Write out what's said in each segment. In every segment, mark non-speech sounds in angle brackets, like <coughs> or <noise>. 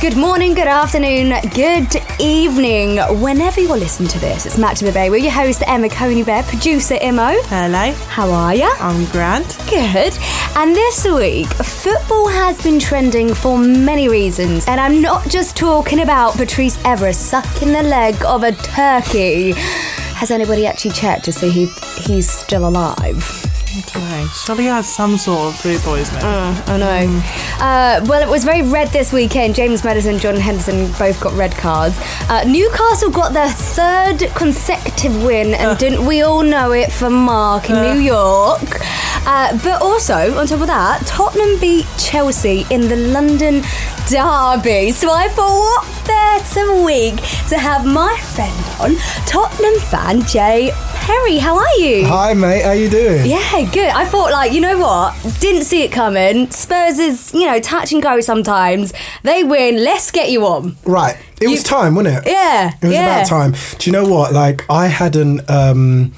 Good morning, good afternoon, good evening. Whenever you're listening to this, it's Match of the Bay. We're your host, Emma Conybeare, producer Imo. Hello. How are you? I'm grand. Good. And this week, football has been trending for many reasons. And I'm not just talking about Patrice Evra sucking the leg of a turkey. Has anybody actually checked to see if he's still alive? Okay. Surely he has some sort of food poisoning. I know. Uh, well, it was very red this weekend. James Maddison, and Jordan Henderson both got red cards. Uh, Newcastle got their third consecutive win, and didn't we all know it from Mark in New York? Uh, but also, on top of that, Tottenham beat Chelsea in the London Derby. So I thought, what better week to have my friend on, Tottenham fan Jay Perry. How are you? Hi, mate. How are you doing? Yeah, good. I thought, like, you know what? Didn't see it coming. Spurs is, you know, touch and go sometimes. They win. Let's get you on. Right. It was time, wasn't it? Yeah, It was yeah. about time. Do you know what? Like, I hadn't. Um,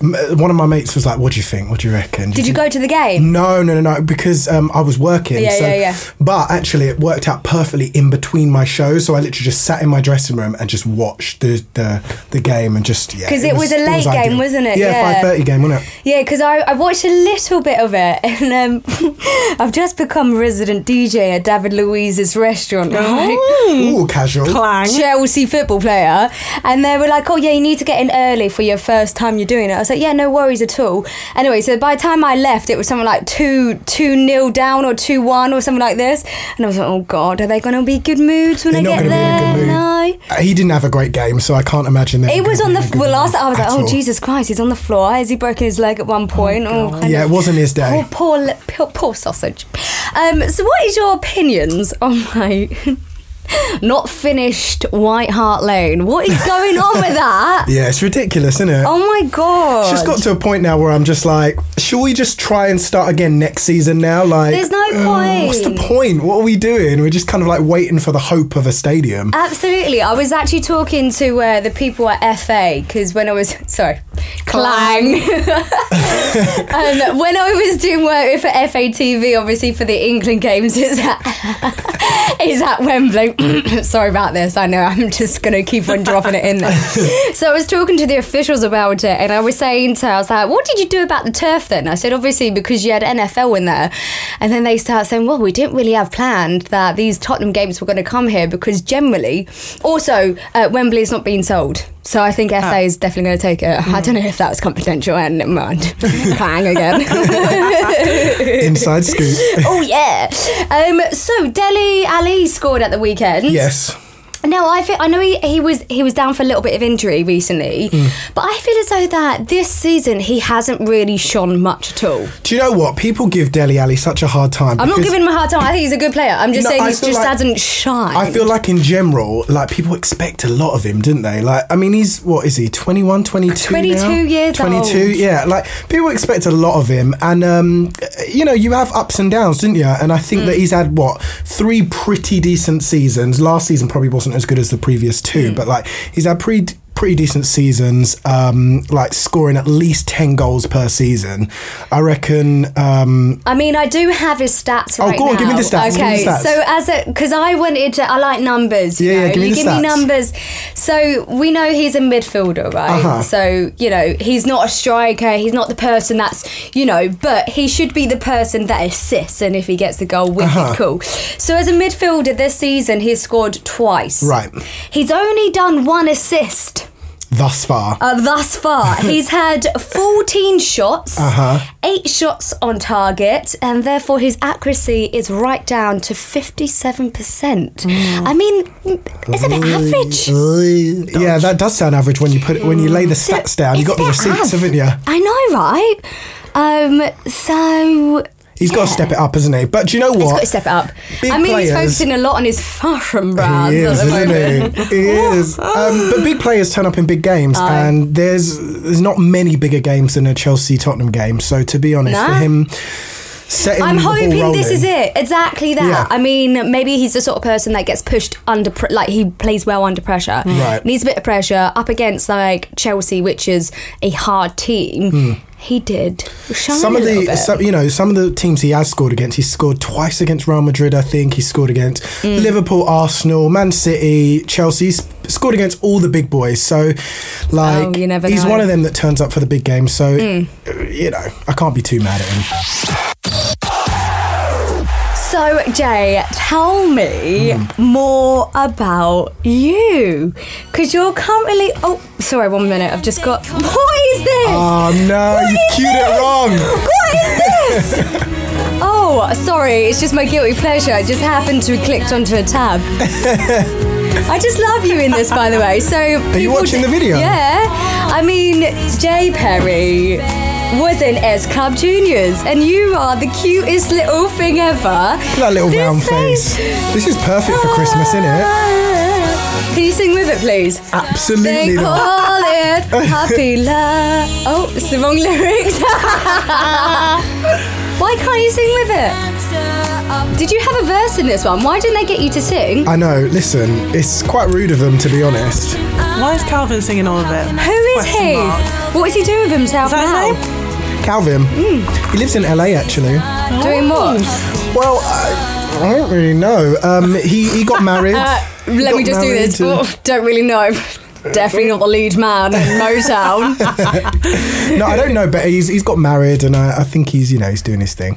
one of my mates was like, "What do you think? What do you reckon?" Did you go to the game? No, no, no, no. Because um, I was working. Yeah, so, yeah, yeah. But actually, it worked out perfectly in between my shows. So I literally just sat in my dressing room and just watched the the, the game and just yeah. 'Cause it was a late game, wasn't it? Yeah, Yeah. five thirty game, wasn't it? Yeah, because I, I watched a little bit of it, <laughs> and um, <laughs> I've just become resident DJ at David Luiz's restaurant. Right? Ooh, casual. Clang. Chelsea football player, and they were like, "Oh yeah, you need to get in early for your first time you're doing it." I was like, "Yeah, no worries at all." Anyway, so by the time I left, it was something like two two nil down or two one or something like this, and I was like, "Oh God, are they going to be good moods when They're I not get going to be in there?" No. Uh, He didn't have a great game, so I can't imagine that. It was on the well. Last I was like, "Oh all. Jesus Christ, he's on the floor. Has he broken his leg at one point?" Oh, kind Yeah, of- it wasn't his day. Poor, poor, poor, poor sausage. Um, so, what is your opinions on my not finished White Hart Lane? What is going on with that? <laughs> Yeah, it's ridiculous, isn't it? Oh my god! It's just got to a point now where I'm just like, should we just try and start again next season now? Like, There's no uh, What's the point. point? What are we doing? We're just kind of like waiting for the hope of a stadium. Absolutely. I was actually talking to uh, the people at FA because when I was <laughs> sorry, clang. <laughs> <laughs> and when I was doing work for FATV, obviously for the England games, it's at, <laughs> it's at Wembley. <coughs> sorry about this. I know I'm just gonna keep on dropping it in there. <laughs> so I was talking to the officials about it, and I was saying to her, I was like, "What did you do about the turf then?" I said, "Obviously because you had NFL in there," and then they start saying, "Well, we didn't really have planned that these Tottenham games were going to come here because generally, also uh, Wembley is not being sold." So I think FA is definitely going to take it. I don't know if that was confidential, and never mind. Clang again. <laughs> Inside scoop. <laughs> oh yeah. Um, so Dele Alli scored at the weekend. yes. No, I feel I know he, he was he was down for a little bit of injury recently, Hmm. but I feel as though that this season he hasn't really shone much at all. Do you know what? People give Dele Alli such a hard time. I'm not giving him a hard time. I think he's a good player. I'm just No, saying he just like- hasn't shined. I feel like in general, like people expect a lot of him, didn't they? Like, I mean, he's what is he? 21, 22 22 now? years 22, old. yeah. Like people expect a lot of him, and um, you know, you have ups and downs, didn't you? And I think Mm. that he's had what three pretty decent seasons. Last season probably wasn't as good as the previous two, Mm. but like he's had pre pretty decent seasons, um, like scoring at least 10 goals per season. I reckon. Um, I mean, I do have his stats Oh, right go on, now. give me the stats, Okay, the stats. so as a because I wanted to, I like numbers. You Yeah, yeah, give me you give me numbers. So we know he's a midfielder, right? Uh-huh. So you know he's not a striker. He's not the person that's you know, but he should be the person that assists. And if he gets the goal, wicked Uh-huh. cool. So as a midfielder this season, he's scored twice. Right. He's only done one assist. Thus far. Uh, thus far, <laughs> he's had 14 shots, Uh-huh. eight shots on target, and therefore his accuracy is right down to 57%. I mean, it's a bit average. yeah, that does sound average when you put it, when you lay the stats down. You got the receipts, av. haven't you? I know, right? Um, so He's got to step it up, hasn't he? But do you know what? he's got to step it up. Big I mean, he's players- focusing a lot on his fashion brands He is, at the moment. isn't he? He is. Um, but big players turn up in big games, and there's there's not many bigger games than a Chelsea Tottenham game. So to be honest, Nah. for him setting I'm hoping this is it. Exactly that. Yeah. I mean, maybe he's the sort of person that gets pushed under, pr- like he plays well under pressure. Right. Needs a bit of pressure up against like Chelsea, which is a hard team. He did shine. Some of the, some, you know, some of the teams he has scored against. He scored twice against Real Madrid. I think he scored against Mm. Liverpool, Arsenal, Man City, Chelsea. He's scored against all the big boys. So, like, Oh, he's know. Mm. one of them that turns up for the big games. So, uh, you know, I can't be too mad at him. So, Jay, tell me Hmm. more about you. Because you're currently. Oh, sorry, one minute. I've just got. What is this? Oh no, What is cued it wrong. What is this? <laughs> oh, sorry. It's just my guilty pleasure. I just happened to have clicked onto a tab. <laughs> I just love you in this, by the way. So, are you watching the video? Yeah. I mean, Jay Perry was in S Club Juniors, and you are the cutest little thing ever. That little This round face. This is perfect for Christmas, isn't it? Can you sing with it, please? Absolutely They not. call it <laughs> happy love. Oh, it's the wrong lyrics. <laughs> Why can't you sing with it? Did you have a verse in this one? Why didn't they get you to sing? I know. Listen, it's quite rude of them to be honest. Why is Calvin singing all of it? Who is Question he? mark. What is he doing with himself Is that now? Calvin. He lives in LA actually. Doing what? Well, I, I don't really know. Um, he he got <laughs> married. Uh, He let got me just do this. To... Oh, don't really know. Definitely not the lead man in Motown. <laughs> No, I don't know, but he's he's got married, and I, I think he's you know he's doing his thing.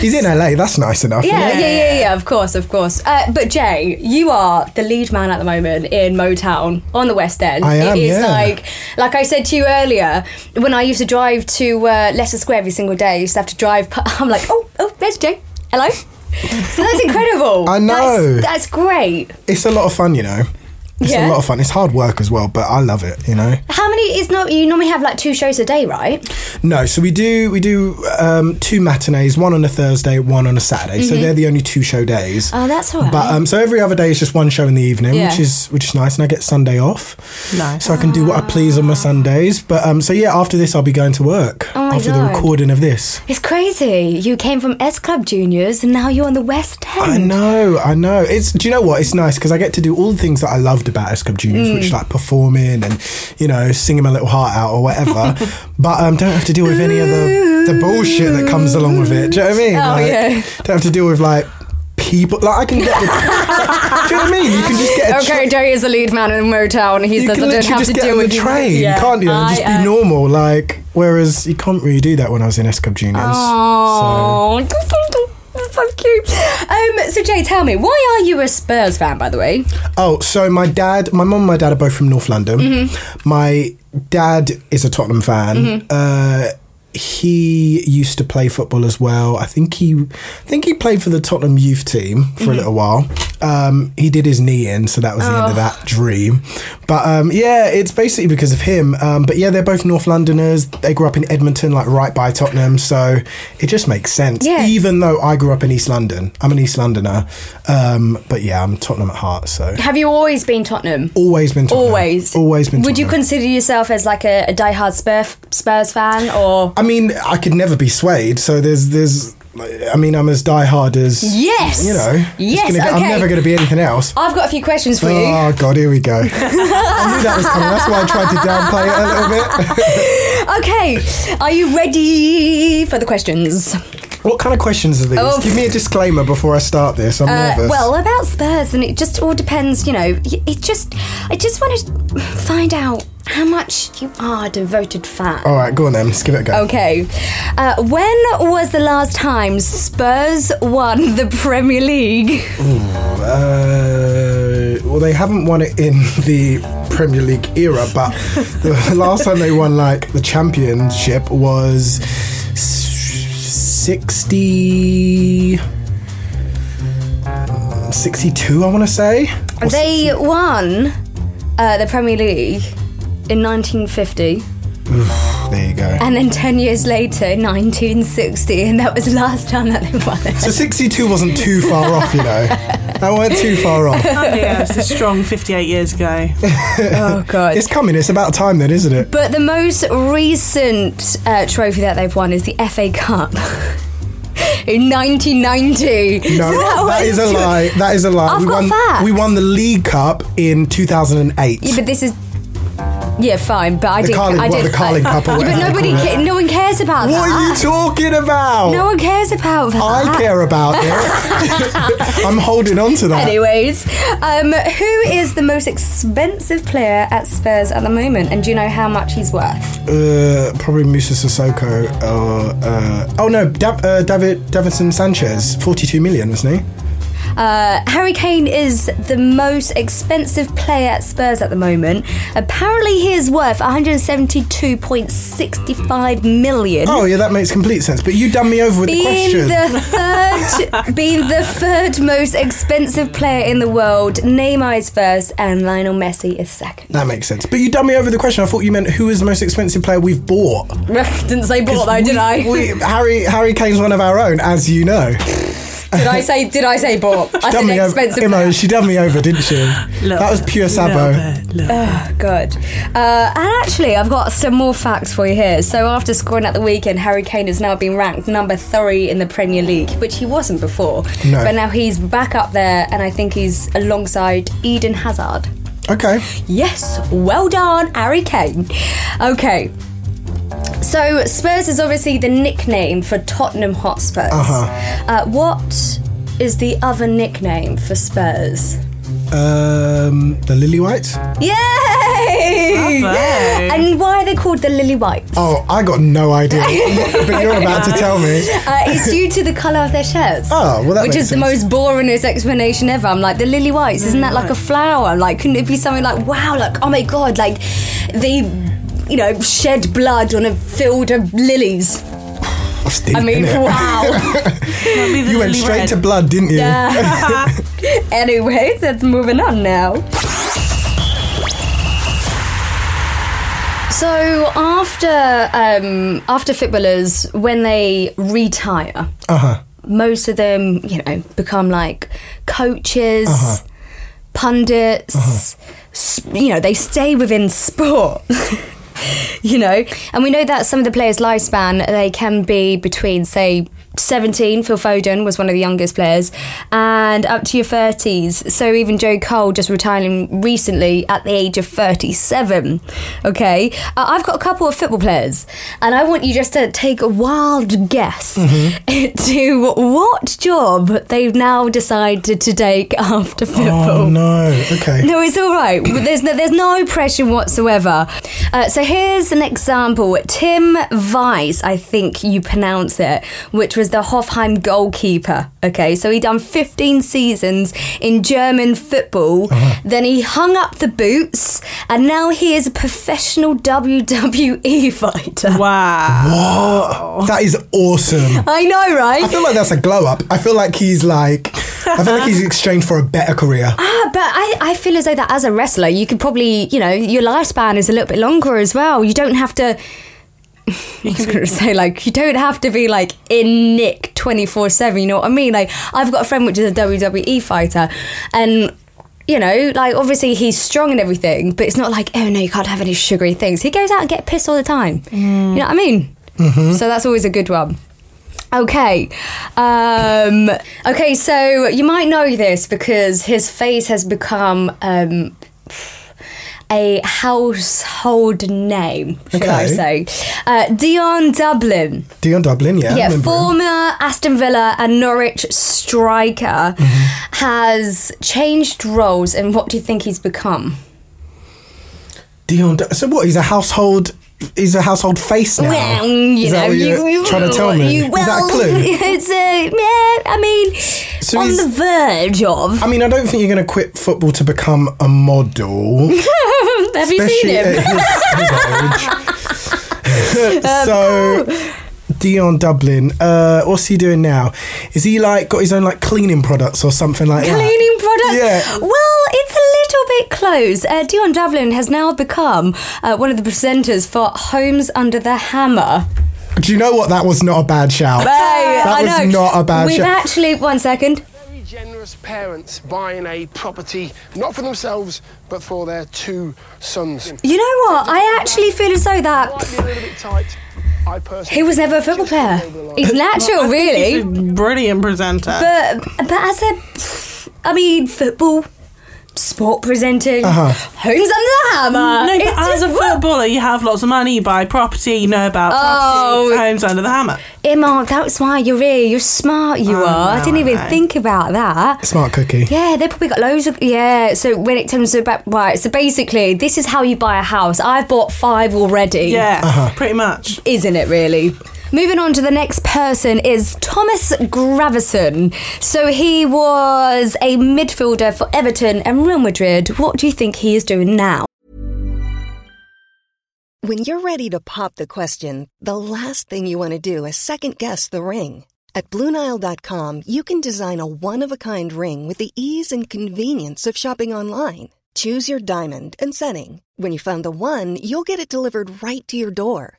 He's in LA. That's nice enough. isn't Yeah, yeah, yeah, yeah, of course, of course. Uh, but Jay, you are the lead man at the moment in Motown on the West End. I am, It is yeah. like, like I said to you earlier, when I used to drive to uh, Leicester Square every single day, I used to have to drive. <laughs> I'm like, oh, oh, there's Jay. Hello. so that's <laughs> incredible. I know. That's, that's great. It's a lot of fun, you know. It's Yeah. a lot of fun. It's hard work as well, but I love it. You know. How many is not? You normally have like two shows a day, right? No, so we do we do um, two matinees, one on a Thursday, one on a Saturday. So they're the only two show days. Mm-hmm. Oh, that's all right. But um, so every other day is just one show in the evening, Yeah. which is which is nice, and I get Sunday off, Nice. so I can do what I please on my Sundays. But um, so yeah, after this, I'll be going to work Oh my after the recording of this. It's crazy. You came from S Club Juniors and now you're on the West End. I know, I know. It's do you know what? It's nice because I get to do all the things that I loved about Club Juniors, Mm. which like performing and you know singing my little heart out or whatever. <laughs> but um, don't have to deal with any of the the bullshit that comes along with it. Do you know what I mean? Oh, like, yeah. Don't have to deal with like people. Like I can get. The, <laughs> do you know what I mean? You can just get a Okay, tra- Jerry is the lead man in Motown. He you says I don't have just to get deal on the with you." train, Yeah. can't you? And just I, be normal. Like whereas you can't really do that when I was in S Club Juniors. Oh, so cute. Um, so Jay, tell me, why are you a Spurs fan, by the way? Oh, so my dad, my mum and my dad are both from North London. Mm-hmm. My dad is a Tottenham fan. Uh, he used to play football as well. I think he, I think he played for the Tottenham youth team for Mm-hmm. a little while. Um, he did his knee in, so that was the end Oh. of that dream. But um, yeah, it's basically because of him. Um, but yeah, they're both North Londoners. They grew up in Edmonton, like right by Tottenham, so it just makes sense. Yeah. Even though I grew up in East London, I'm an East Londoner. Um, but yeah, I'm Tottenham at heart. So Have you always been Tottenham? always been Tottenham. Always. always been. Tottenham. Would you consider yourself as like a, a diehard Spurs Spurs fan, or I mean, I could never be swayed. So there's there's I mean, I'm as diehard as Yes. You know, Yes, gonna get- I'm never going to be anything else. I've got a few questions for you. Oh God, here we go. <laughs> I knew that was coming. That's why I tried to downplay it a little bit. <laughs> Okay, are you ready for the questions? What kind of questions are these? Oh. Give me a disclaimer before I start this. I'm Uh, nervous. well, about Spurs, and it just all depends. You know, it just, I just want to find out how much you are a devoted fan. all right, go on then. Let's give it a go. Okay, uh, when was the last time Spurs won the Premier League? Uh, well, they haven't won it in <laughs> the Premier League era, but the <laughs> last time they won like the championship was s- sixty. 62, I want to say. They won uh, the Premier League in 1950, There you go. and then 10 years later, 1960, and that was the last time that they won it. So 62 wasn't too far off, you know. That weren't too far off. Oh, <laughs> yeah, it's a strong 58 years ago. <laughs> Oh, God. It's coming. It's about time then, isn't it? But the most recent uh, trophy that they've won is the FA Cup. <laughs> In 1990. No, So that was is a lie. That is a lie. I've we got won. facts. We won the League Cup in 2008. Yeah, but this is. Yeah, fine, but I the did. Carling, I well, did. the Carling Cup or whatever but nobody, ca- no one cares about that. What that. are you talking about? No one cares about that. I care about it. <laughs> I'm holding on to that. Anyways, um, who is the most expensive player at Spurs at the moment? And do you know how much he's worth? Uh, probably Moussa Sissoko. Or, uh, oh no, Dav- uh, David Davinson Sanchez, 42 million, wasn't he? Uh, Harry Kane is the most expensive player at Spurs at the moment. Apparently, he is worth 172.65 million. Oh yeah, that makes complete sense. But you done me over with the being question. the third, <laughs> being the third most expensive player in the world, Neymar is first, and Lionel Messi is second. that makes sense. But you done me over the question. I thought you meant who is the most expensive player we've bought. <laughs> Didn't say bought though, did I? We, Harry Harry Kane's one of our own, as you know. <laughs> did I <laughs> say? Did I say bought? I Done said me over. expensive. Imo, she done me over, didn't she? that was pure Sabo. Oh, good. Uh, and actually, I've got some more facts for you here. So, after scoring at the weekend, Harry Kane has now been ranked number three in the Premier League, which he wasn't before. No. But now he's back up there, and I think he's alongside Eden Hazard. Okay. Yes, well done, Harry Kane. Okay. So Spurs is obviously the nickname for Tottenham Hotspurs. Uh-huh. Uh, what is the other nickname for Spurs? Um, the Lily Whites. Yay! And why are they called the Lily Whites? Oh, I got no idea. <laughs> but you're about to tell me. Uh, it's due to the colour of their shirts. Oh, well, that Which makes is the most boringest explanation ever. I'm like, the lily whites, isn't that like a flower? Like, couldn't it be something like, wow, like, oh my god, like, they, you know, shed blood on a field of lilies. That's deep, I mean, innit? wow. <laughs> You went straight to blood, didn't you? Yeah. <laughs> Anyways, let's moving on now. So after um, after footballers, when they retire, Uh huh. most of them, you know, become like coaches, Uh-huh. pundits. s- You know, they stay within sport. <laughs> <laughs> you know, and we know that some of the players' lifespan they can be between, say. 17, Phil Foden was one of the youngest players, and up to your 30s. So, even Joe Cole just retiring recently at the age of 37. Okay, uh, I've got a couple of football players, and I want you just to take a wild guess <laughs> to what job they've now decided to take after football. Oh no. Okay. No, it's all right. There's no, there's no pressure whatsoever. Uh, so here's an example. Tim Wiese, I think you pronounce it, which was the Hoffenheim goalkeeper. Okay, so he done 15 seasons in German football. Then he hung up the boots, and now he is a professional WWE <laughs> fighter. Wow. What? That is awesome. I know, right? I feel like that's a glow up. I feel like he's like. I feel like he's <laughs> exchanged for a better career. Ah, but I, I feel as though that as a wrestler, you could probably, you know, your lifespan is a little bit longer as well. You don't have to. <laughs> I was going to say, like, you don't have to be like in Nick 24 7, you know what I mean? Like, I've got a friend which is a WWE fighter, and. You know, like obviously he's strong and everything, but it's not like, oh no, you can't have any sugary things. He goes out and get pissed all the time. You know what I mean? So that's always a good one. Okay. Um, okay, so you might know this because his face has become um, a household name, should I say. Uh, Dion Dublin. Dion Dublin, yeah. Yeah, remember him. former Aston Villa and Norwich striker Mm-hmm. has changed roles, and what do you think he's become? Dion. So what? He's a household. He's a household face now. Well, you Is that know, you, you trying to tell me? You, well, Is that a clue? <laughs> It's a yeah. I mean, So on the verge of. I mean, I don't think you're going to quit football to become a model. <laughs> Have you seen him? his <laughs> so, Dion Dublin, uh, what's he doing now? Is he like got his own like cleaning products or something like that? Cleaning products? Yeah. Well, it's a little bit close. Uh, Dion Dublin has now become uh, one of the presenters for Homes Under the Hammer. Do you know what? That was not a bad shout. Hey, that I was know. not a bad We've shout. actually one second. Very generous parents buying a property, not for themselves, but for their two sons. You know what? I actually feel as though that be a little bit tight. I he was never a football player. over the line. He's natural, really. He's a brilliant presenter. But but as a, I mean, football, sport presenting, Uh-huh. homes under the hammer. no, but It's as a footballer, you have lots of money, you buy property, you know about Oh. property, homes under the hammer. Emma, that's why you're here. You're smart. You I are. I didn't even know. think about that. Smart cookie. Yeah, they've probably got loads of yeah. So when it comes to about right, so basically, this is how you buy a house. I've bought five already. Yeah, Uh-huh. pretty much. isn't it really? Moving on to the next person is Thomas Gravesen. So he was a midfielder for Everton and Real Madrid. What do you think he is doing now? When you're ready to pop the question, the last thing you want to do is second guess the ring. At Bluenile.com, you can design a one of a kind ring with the ease and convenience of shopping online. Choose your diamond and setting. When you find the one, you'll get it delivered right to your door.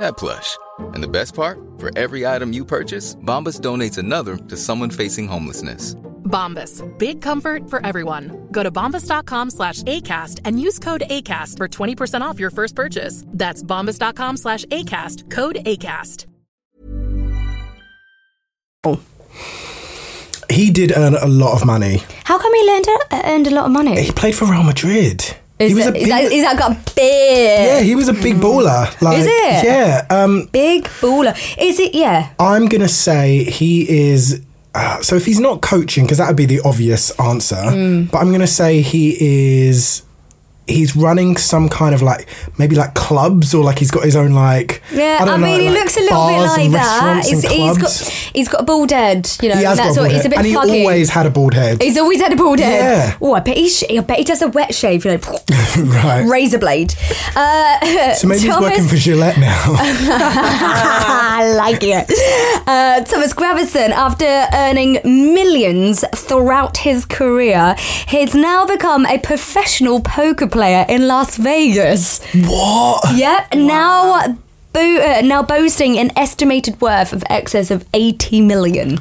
that plush. And the best part? For every item you purchase, Bombas donates another to someone facing homelessness. Bombas. Big comfort for everyone. Go to bombas.com slash ACAST and use code ACAST for 20% off your first purchase. That's bombas.com slash ACAST. Code ACAST. Oh. He did earn a lot of money. How come he earned a, uh, earned a lot of money? He played for Real Madrid. Is, he was it, a is, big, that, is that got big? yeah, he was a big baller. Like, Is it? Yeah. Um, Big baller. Is it? Yeah. I'm gonna say he is. Uh, so if he's not coaching, because that would be the obvious answer, Mm. but I'm gonna say he is. He's running some kind of like maybe like clubs or like he's got his own like Yeah, I, don't know, mean, he looks a little bit like that. He's, he's got he's got a bald head, you know. he has that's got a what he's a bit and he fuggy. always had a bald head. He's always had a bald head. Yeah. Oh, I bet he. Sh- I bet he does a wet shave. You know, <laughs> right. razor blade. Uh, So maybe he's working for Gillette now. <laughs> <laughs> I like it. Uh, Thomas Gravesen, after earning millions throughout his career, he's now become a professional poker player in Las Vegas. what? Yep, now. Bo- uh, now boasting an estimated worth of excess of 80 million.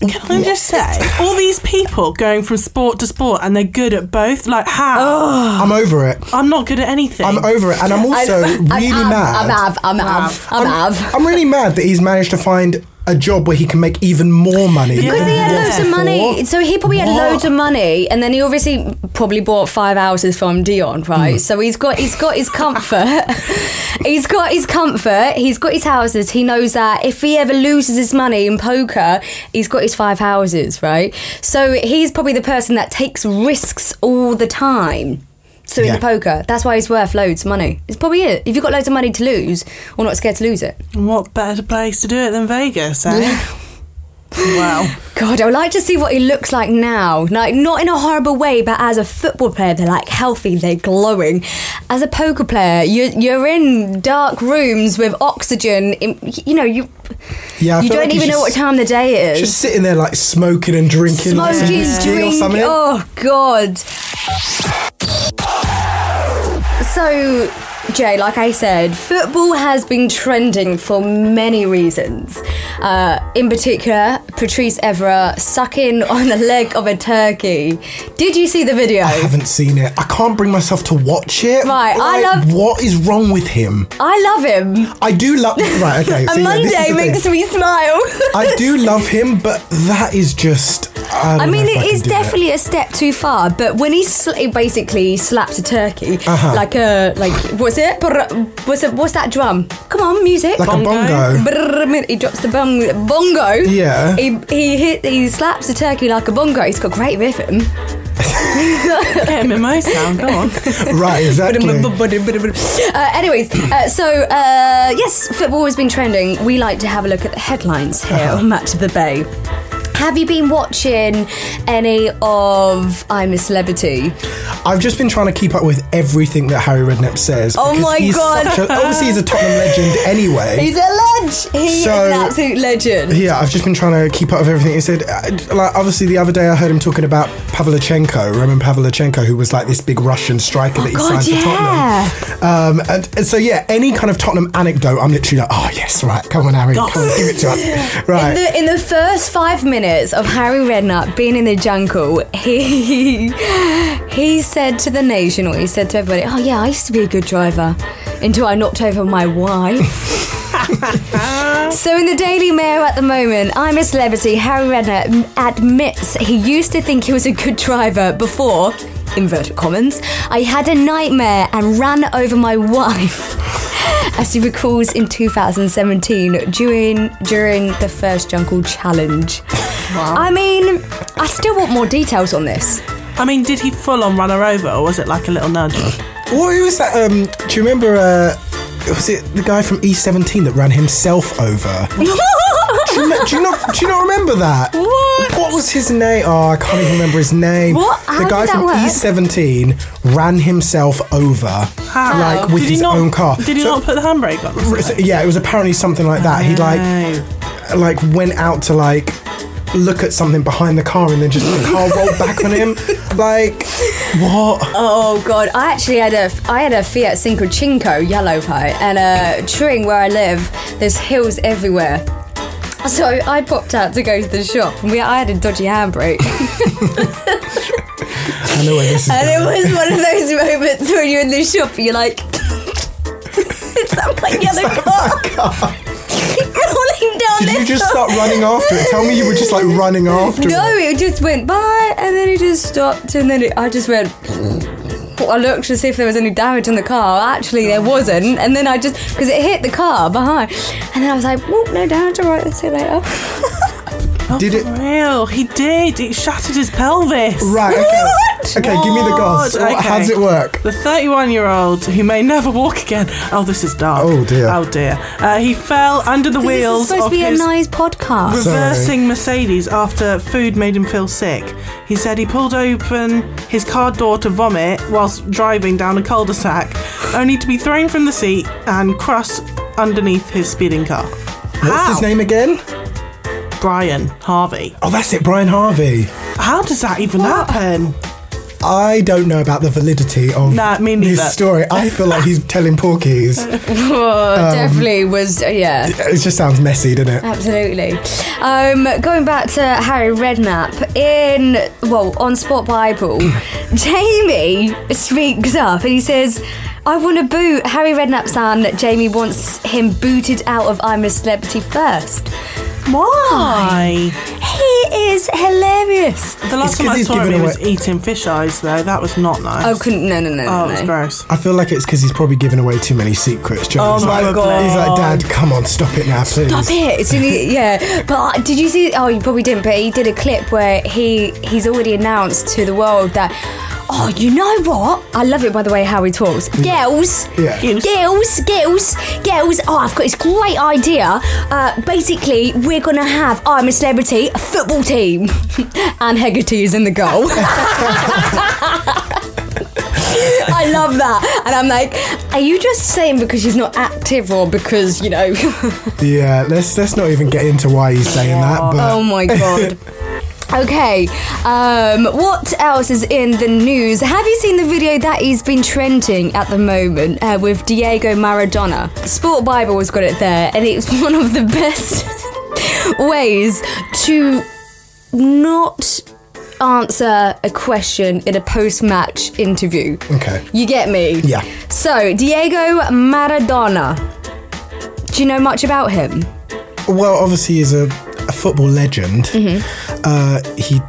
Can I just say, all these people going from sport to sport and they're good at both, like how? I'm over it. I'm not good at anything. I'm over it, and I'm also I'm, really I'm, mad. I'm av, I'm av, I'm av. I'm really mad that he's managed to find a job where he can make even more money. Because he had loads of money. So he probably had What? loads of money, and then he obviously probably bought five houses from Dion, right? Hmm. So he's got he's got his comfort. <laughs> he's got his comfort. He's got his houses. He knows that if he ever loses his money in poker, he's got his five houses, right? So he's probably the person that takes risks all the time. So in Yeah. the poker, that's why he's worth loads of money. It's probably it. If you've got loads of money to lose, or not scared to lose it. What better place to do it than Vegas, eh? <laughs> wow. God, I would like to see what he looks like now. Like, not in a horrible way, but as a football player, they're like healthy, they're glowing. As a poker player, you're, you're in dark rooms with oxygen. In, you know, you Yeah, I you don't like even know what time of the day it is. Just sitting there like smoking and drinking, like some Smoking, whiskey or drink. something. Oh God. So, Jay, like I said, football has been trending for many reasons. Uh, in particular, Patrice Evra sucking on the leg of a turkey. Did you see the video? I haven't seen it. I can't bring myself to watch it. Right, I love- What is wrong with him? I love him. I do love. Right, okay. <laughs> A yeah, Monday thing. makes me smile. I do <laughs> love him, but that is just. I, I mean, it can is definitely a step too far. But when he sl- basically slaps a turkey, Uh-huh. like a like what's it? Brr- What's it? What's that drum? Come on, music. Like a bongo. Brr- He drops the bong- bongo. Yeah. He he hit. He slaps the turkey like a bongo. He's got great rhythm. <laughs> Get my sound, go on. <laughs> Right, exactly. Uh, anyways, uh, so uh, yes, football has been trending. We like to have a look at the headlines here Uh-huh. on Match of the Bay. Have you been watching any of I'm a Celebrity? I've just been trying to keep up with everything that Harry Redknapp says. Oh my he's God. a- obviously, he's a Tottenham legend <laughs> anyway. He's a ledge. He is an absolute legend. Yeah, I've just been trying to keep up with everything he said. Uh, Like, obviously, the other day I heard him talking about Pavlyuchenko, Roman Pavlyuchenko, who was like this big Russian striker that he Oh, God, signed for yeah. Tottenham. Um, and, and so, yeah, any kind of Tottenham anecdote, I'm literally like, oh, yes, right, come on, Harry, come on, give it to us. Right. In the, in the first five minutes of Harry Redknapp being in the jungle, he he said to the nation, or he said to everybody, "Oh yeah, I used to be a good driver until I knocked over my wife." <laughs> so in the Daily Mail at the moment, I'm a celebrity. Harry Redknapp admits he used to think he was a good driver before. Inverted commas. I had a nightmare and ran over my <laughs> wife. As he recalls in 2017 during during the first Jungle Challenge. I mean, I still want more details on this. I mean, did he full on run her over, or was it like a little nudge? What was that? Um, do you remember? Uh, was it the guy from E17 that ran himself over? <laughs> do, you, me- do you not? Do you not remember that? What? What was his name? Oh, I can't even remember his name. What? How the did guy that from work? E17 ran himself over, How? like with did he his not, own car. Did he So- not put the handbrake on? or So, yeah, it was apparently something like that. He like like went out to like look at something behind the car and then just the car rolled back on him. <laughs> Like what? Oh god, I actually had a I had a Fiat Cinco Cinco yellow pipe and uh Tring where I live, there's hills everywhere. So I popped out to go to the shop and we I had a dodgy handbrake. <laughs> I know where this is. And it was one of those <laughs> moments when you're in the shop and you're like <laughs> Is that my yellow car? Rolling down Did this you just start running after it? Tell me you were just like running after it. No, it. it just went by and then it just stopped and then it, I just went. I looked to see if there was any damage on the car. Actually, there wasn't. And then I just because it hit the car behind, and then I was like, "Whoop, no damage. All right, let's see you later." Did it? Real, he did. It shattered his pelvis. Right. Okay. What? Okay. Give me the goss. What? How does it work? The 31 year old who may never walk again. Oh, this is dark. Oh, dear. Oh dear. Uh, he fell under the This is wheels supposed of to be a his nice podcast. reversing Mercedes after food made him feel sick. He said he pulled open his car door to vomit whilst driving down a cul-de-sac, only to be thrown from the seat and crushed underneath his speeding car. What's How? his name again? Brian Harvey. Oh, that's it, Brian Harvey. How does that even happen? I don't know about the validity of Nah, me his story. I feel like he's telling porkies. Oh, <laughs> definitely was. Yeah. It just sounds messy, doesn't it? Absolutely. Um, going back to Harry Redknapp in well on Sport Bible, <clears throat> Jamie speaks up and he says, "I want to boot Harry Redknapp's son. Jamie wants him booted out of I'm a Celebrity first. Why? He is hilarious. The last It's time 'cause I he's saw him, he away- was eating fish eyes, though. That was not nice. Oh, couldn't no no no. Oh, no, it was no. gross. I feel like it's because he's probably given away too many secrets. Do you know Oh he's my like, God. He's like, Dad, come on, stop it now, please. Stop it! It's in the, yeah, but uh, did you see? Oh, you probably didn't. But he did a clip where he he's already announced to the world that. Oh, you know what? I love it by the way how he talks. Girls, Yeah. Girls. girls, girls, girls. Oh, I've got this great idea. Uh, basically, we're gonna have I'm a celebrity, a football team, <laughs> and Hegerty is in the goal. <laughs> I love that, and I'm like, are you just saying because she's not active or because you know? <laughs> Yeah, let's let's not even get into why he's saying that. But Oh my god. Okay, um, what else is in the news? Have you seen the video that is been trending at the moment uh, with Diego Maradona? Sport Bible has got it there, and it's <laughs> one of the best ways to not answer a question in a post-match interview. okay, You get me? Yeah. So, Diego Maradona. Do you know much about him? well, obviously he's a, a football legend. Mm-hmm. Uh, he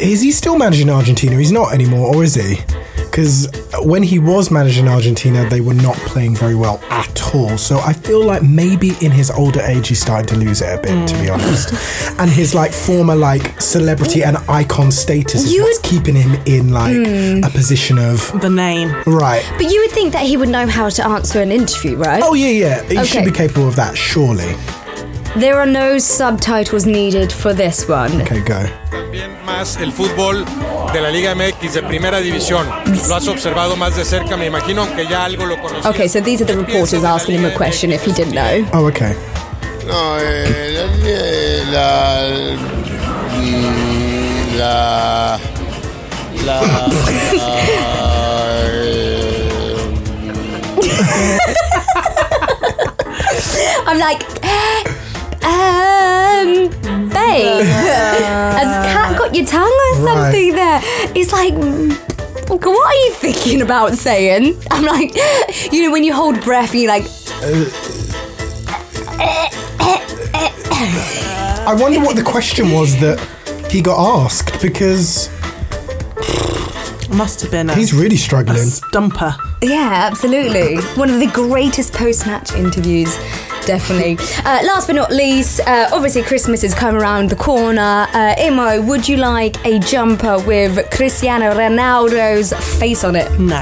is he still managing Argentina? He's not anymore, or is he? Because when he was managing Argentina, they were not playing very well at all. So I feel like maybe in his older age, he's starting to lose it a bit, to be Mm. honest. And his like former like celebrity and icon status is You what's would- keeping him in like a position of The name. right. But you would think that he would know how to answer an interview, right? Oh yeah, yeah. He should be capable of that, surely. There are no subtitles needed for this one. Okay, go. También más el fútbol de la Liga MX de primera división. Lo has observado más de cerca, me imagino, aunque ya algo lo conocías. Okay, so these are the reporters piensas de la asking him a question if he didn't know. Oh, okay. No, eh, la, la, la, la, <laughs> I'm like, um, babe, <laughs> has cat got your tongue or Right. something there? It's like, what are you thinking about saying? I'm like, you know, when you hold breath and you're like, I wonder what the question was that he got asked because Must have been a, he's really a struggling. stumper. Yeah, absolutely. One of the greatest post match interviews. Definitely. Uh, last but not least, uh, obviously Christmas is coming around the corner. Uh, Imo, would you like a jumper with Cristiano Ronaldo's face on it? No.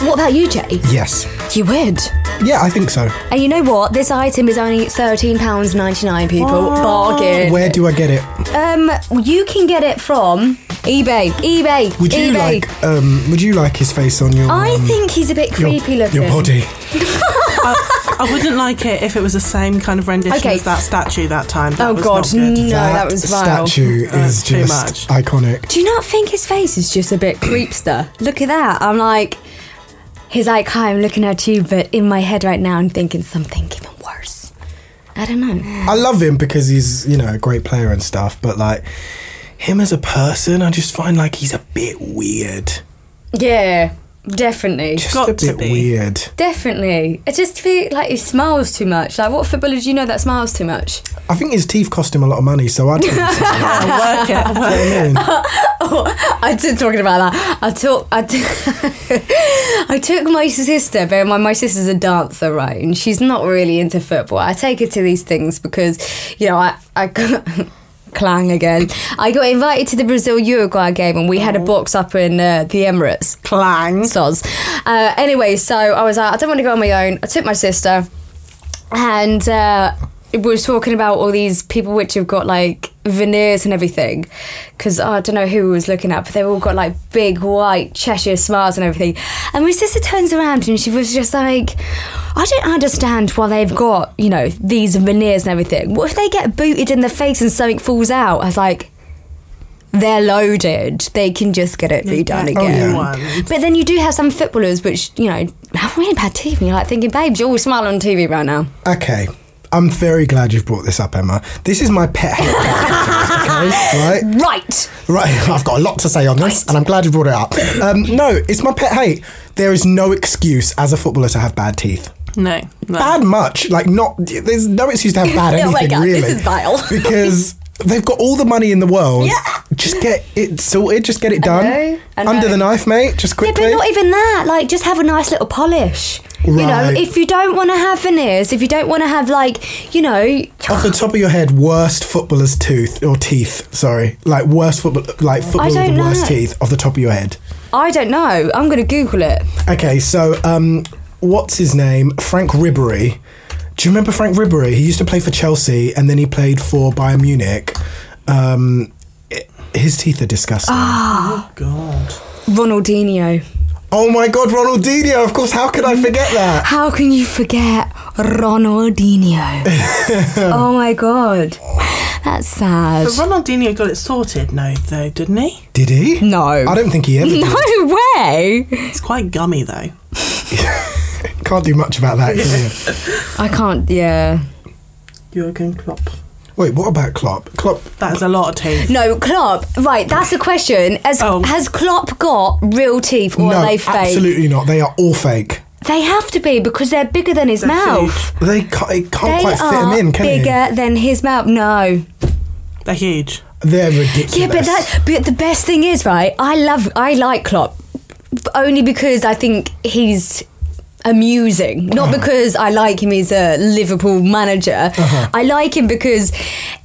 What about you, Jay? Yes. You would. Yeah, I think so. And you know what? This item is only £13.99, people. Bargain. Where do I get it? Um, you can get it from eBay. eBay. Would you eBay. like um would you like his face on your I um, think he's a bit your, creepy looking. your body? <laughs> I wouldn't like it if it was the same kind of rendition Okay. as that statue that time. That Oh, was God, not good. no, that was vile. statue is That's too just much. iconic. Do you not think his face is just a bit creepster? Look at that. I'm like, he's like, hi, I'm looking at you, but in my head right now, I'm thinking something even worse. I don't know. I love him because he's, you know, a great player and stuff, but like him as a person, I just find like he's a bit weird. Yeah, definitely. Just Got a to bit be. weird. Definitely. I just feel like he smiles too much. Like, what footballer do you know that smiles too much? I think his teeth cost him a lot of money, so I'd think so. <laughs> Work it. Work <laughs> it. <laughs> Oh, I did talking about that. I took I took I took my sister. Bear in mind, my sister's a dancer, right? And she's not really into football. I take her to these things because you know I I clang again. I got invited to the Brazil Uruguay game, and we had a box up in uh, the Emirates. Clang. Soz. Uh, anyway, so I was like, I don't want to go on my own. I took my sister, and uh, we were talking about all these people which have got like veneers and everything. Because oh, I don't know who was looking at, but they've all got like big white Cheshire smiles and everything. And my sister turns around and she was just like, I don't understand why they've got, you know, these veneers and everything. What if they get booted in the face and something falls out? I was like, they're loaded. They can just get it redone get again. new ones. But then you do have some footballers which, you know, have really bad teeth. And you're like thinking, babes, you're all smiling on TV right now. Okay. I'm very glad you've brought this up, Emma. This is my pet hate. <laughs> okay, right? Right. Right, <laughs> I've got a lot to say on this, and I'm glad you brought it up. Um, no, it's my pet hate. There is no excuse as a footballer to have bad teeth. No. Bad much. Like not. There's no excuse to have <laughs> bad Oh my God, really. this is vile. because they've got all the money in the world. Yeah. Just get it sorted. Just get it done. know, I know. Under the knife, mate. Just quickly. Yeah, but not even that. Like, just have a nice little polish. You know, Right. if you don't want to have veneers, if you don't want to have like, you know, Off the top of your head, worst footballer's tooth or teeth. Sorry, like worst football, like footballer with don't the worst know. teeth. Off the top of your head. I don't know. I'm going to Google it. Okay, so um, what's his name? Franck Ribery. Do you remember Franck Ribery? He used to play for Chelsea and then he played for Bayern Munich. Um, i- his teeth are disgusting. Ah. God. Ronaldinho. Oh my God, Ronaldinho! Of course, how could I forget that? How can you forget Ronaldinho? <laughs> oh my god. That's sad. But Ronaldinho got it sorted no, though, didn't he? Did he? No. I don't think he ever <laughs> did. No way. It's quite gummy, though. Can't do much about that, can? I can't, yeah. Jurgen Klopp. Wait, what about Klopp? Klopp. That is a lot of teeth. No, Klopp. Right, that's the question. Has, oh. has Klopp got real teeth or Oh. no, are they fake? absolutely not. They are all fake. They have to be because they're bigger than his mouth. They can't, it can't They quite fit are him in, can bigger it? than his mouth. No. They're huge. They're ridiculous. Yeah, but that. But the best thing is, right? I love. I like Klopp only because I think he's amusing. Not Uh-huh. because I like him as a Liverpool manager. Uh-huh. I like him because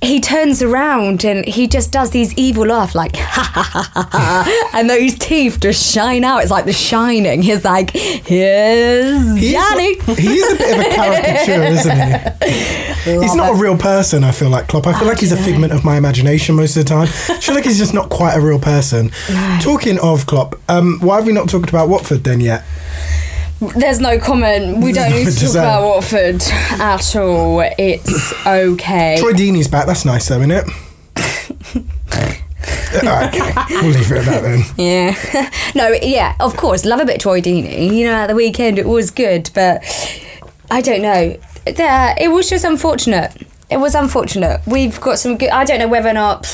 he turns around and he just does these evil laugh, like ha ha ha ha, ha <laughs> and those teeth just shine out. It's like The Shining. He's like, here's He is Johnny. a- he is a bit of a caricature, <laughs> isn't he? He's not a real person, I feel like, Klopp. I feel like he's a figment of my imagination most of the time. I feel like he's just not quite a real person. Talking of Klopp, um, why have we not talked about Watford then yet? There's no comment. We <laughs> don't need to talk Giselle. Uh, about Watford at all. It's okay. Troy Deeney's back. That's nice, though, isn't it? <laughs> Ah, okay, we'll leave it at that then. Yeah. <laughs> no, yeah, of course. Love a bit of Troy Deeney. You know, at the weekend it was good, but I don't know. There, it was just unfortunate. It was unfortunate. We've got some good. I don't know whether or not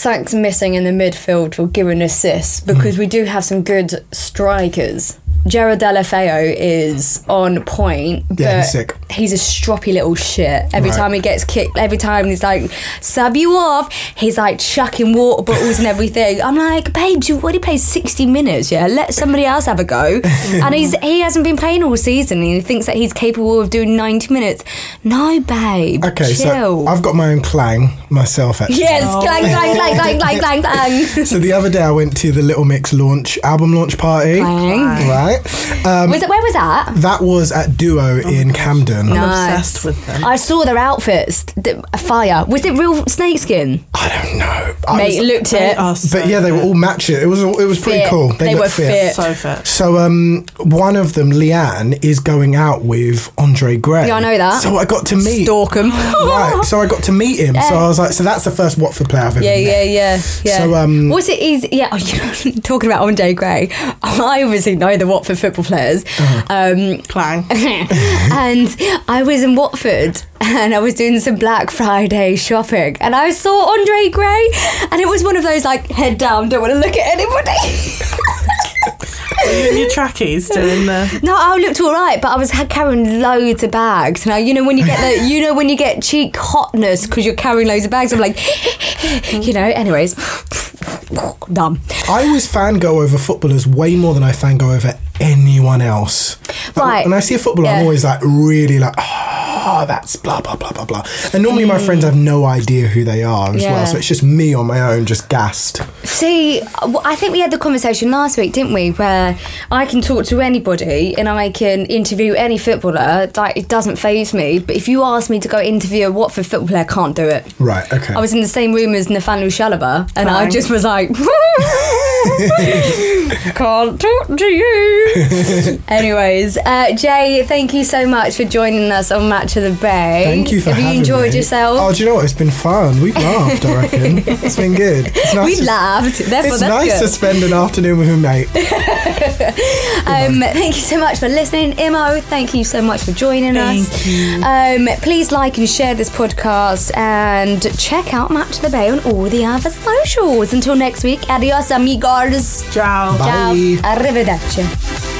something's missing in the midfield for give an assist hmm. because we do have some good strikers. Gerard Deulofeu is on point, Yeah, he's sick. He's a stroppy little shit. Every Right. time he gets kicked, every time he's like, sub you off, he's like chucking water bottles and everything. I'm like, babe, you already played 60 minutes, yeah? Let somebody else have a go. <laughs> and he's he hasn't been playing all season and he thinks that he's capable of doing 90 minutes. No, babe. Okay, chill. so I've got my own clang myself, actually. Yes, clang, clang, clang, clang, clang, <laughs> clang, clang. So the other day I went to the Little Mix launch album launch party. Clang. Right. Um, was it, where was that? that was at Duo in Camden. Nice. obsessed with them. I saw their outfits. The- Fire. Was it real snakeskin? I don't know. I Mate, was- looked They it. so but yeah, they were all matching. It was it was pretty Fit. cool. They looked were fit. so fit. So um, one of them, Leigh-Anne, is going out with Andre Gray. Yeah, I know that. So I got to meet. Stalk 'em. <laughs> right. So I got to meet him. So I was like, so that's the first Watford player I've ever Yeah, met. yeah, yeah, yeah. So, um, was it easy? Yeah, oh, <laughs> you know, talking about Andre Gray, <laughs> I obviously know the Watford football players. Uh-huh. Um, Clang. and I was in Watford and I was doing some Black Friday shopping and I saw Andre Gray and it was one of those like head down, don't want to look at anybody. Were you in your trackies doing the. <laughs> No, I looked all right, but I was carrying loads of bags. Now you know when you get the, you know when you get cheek hotness because you're carrying loads of bags. I'm like, <laughs> you know. Anyways, dumb. I always fangirl over footballers way more than I fangirl over anyone else. Like, Right. When I see a footballer, I'm always like really like, oh, that's blah blah blah blah blah. And normally my friends have no idea who they are as Mm. Yeah. well, so it's just me on my own, just gassed. See, I think we had the conversation last week, didn't we? Where I can talk to anybody and I can interview any footballer. Like it doesn't phase me. But if you ask me to go interview a Watford football player, I can't do it. Right. Okay. I was in the same room as Nathaniel Chalobah, and I just was like, <laughs> can't talk to you. <laughs> Anyways, uh, Jay, thank you so much for joining us on Match of the Bay. Thank you for Have having you enjoyed me. yourself? Oh, do you know what? It's been fun. We've laughed. I reckon it's been good. It's <laughs> nice. we to- laughed. Therefore, It's that's nice good. to spend an afternoon with a mate. <laughs> Um, thank you so much for listening, Imo. Thank you so much for joining us. Um, please like and share this podcast and check out Match the Bay on all the other socials. Until next week, adios, amigos. Ciao. Ciao. Arrivederci.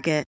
Target.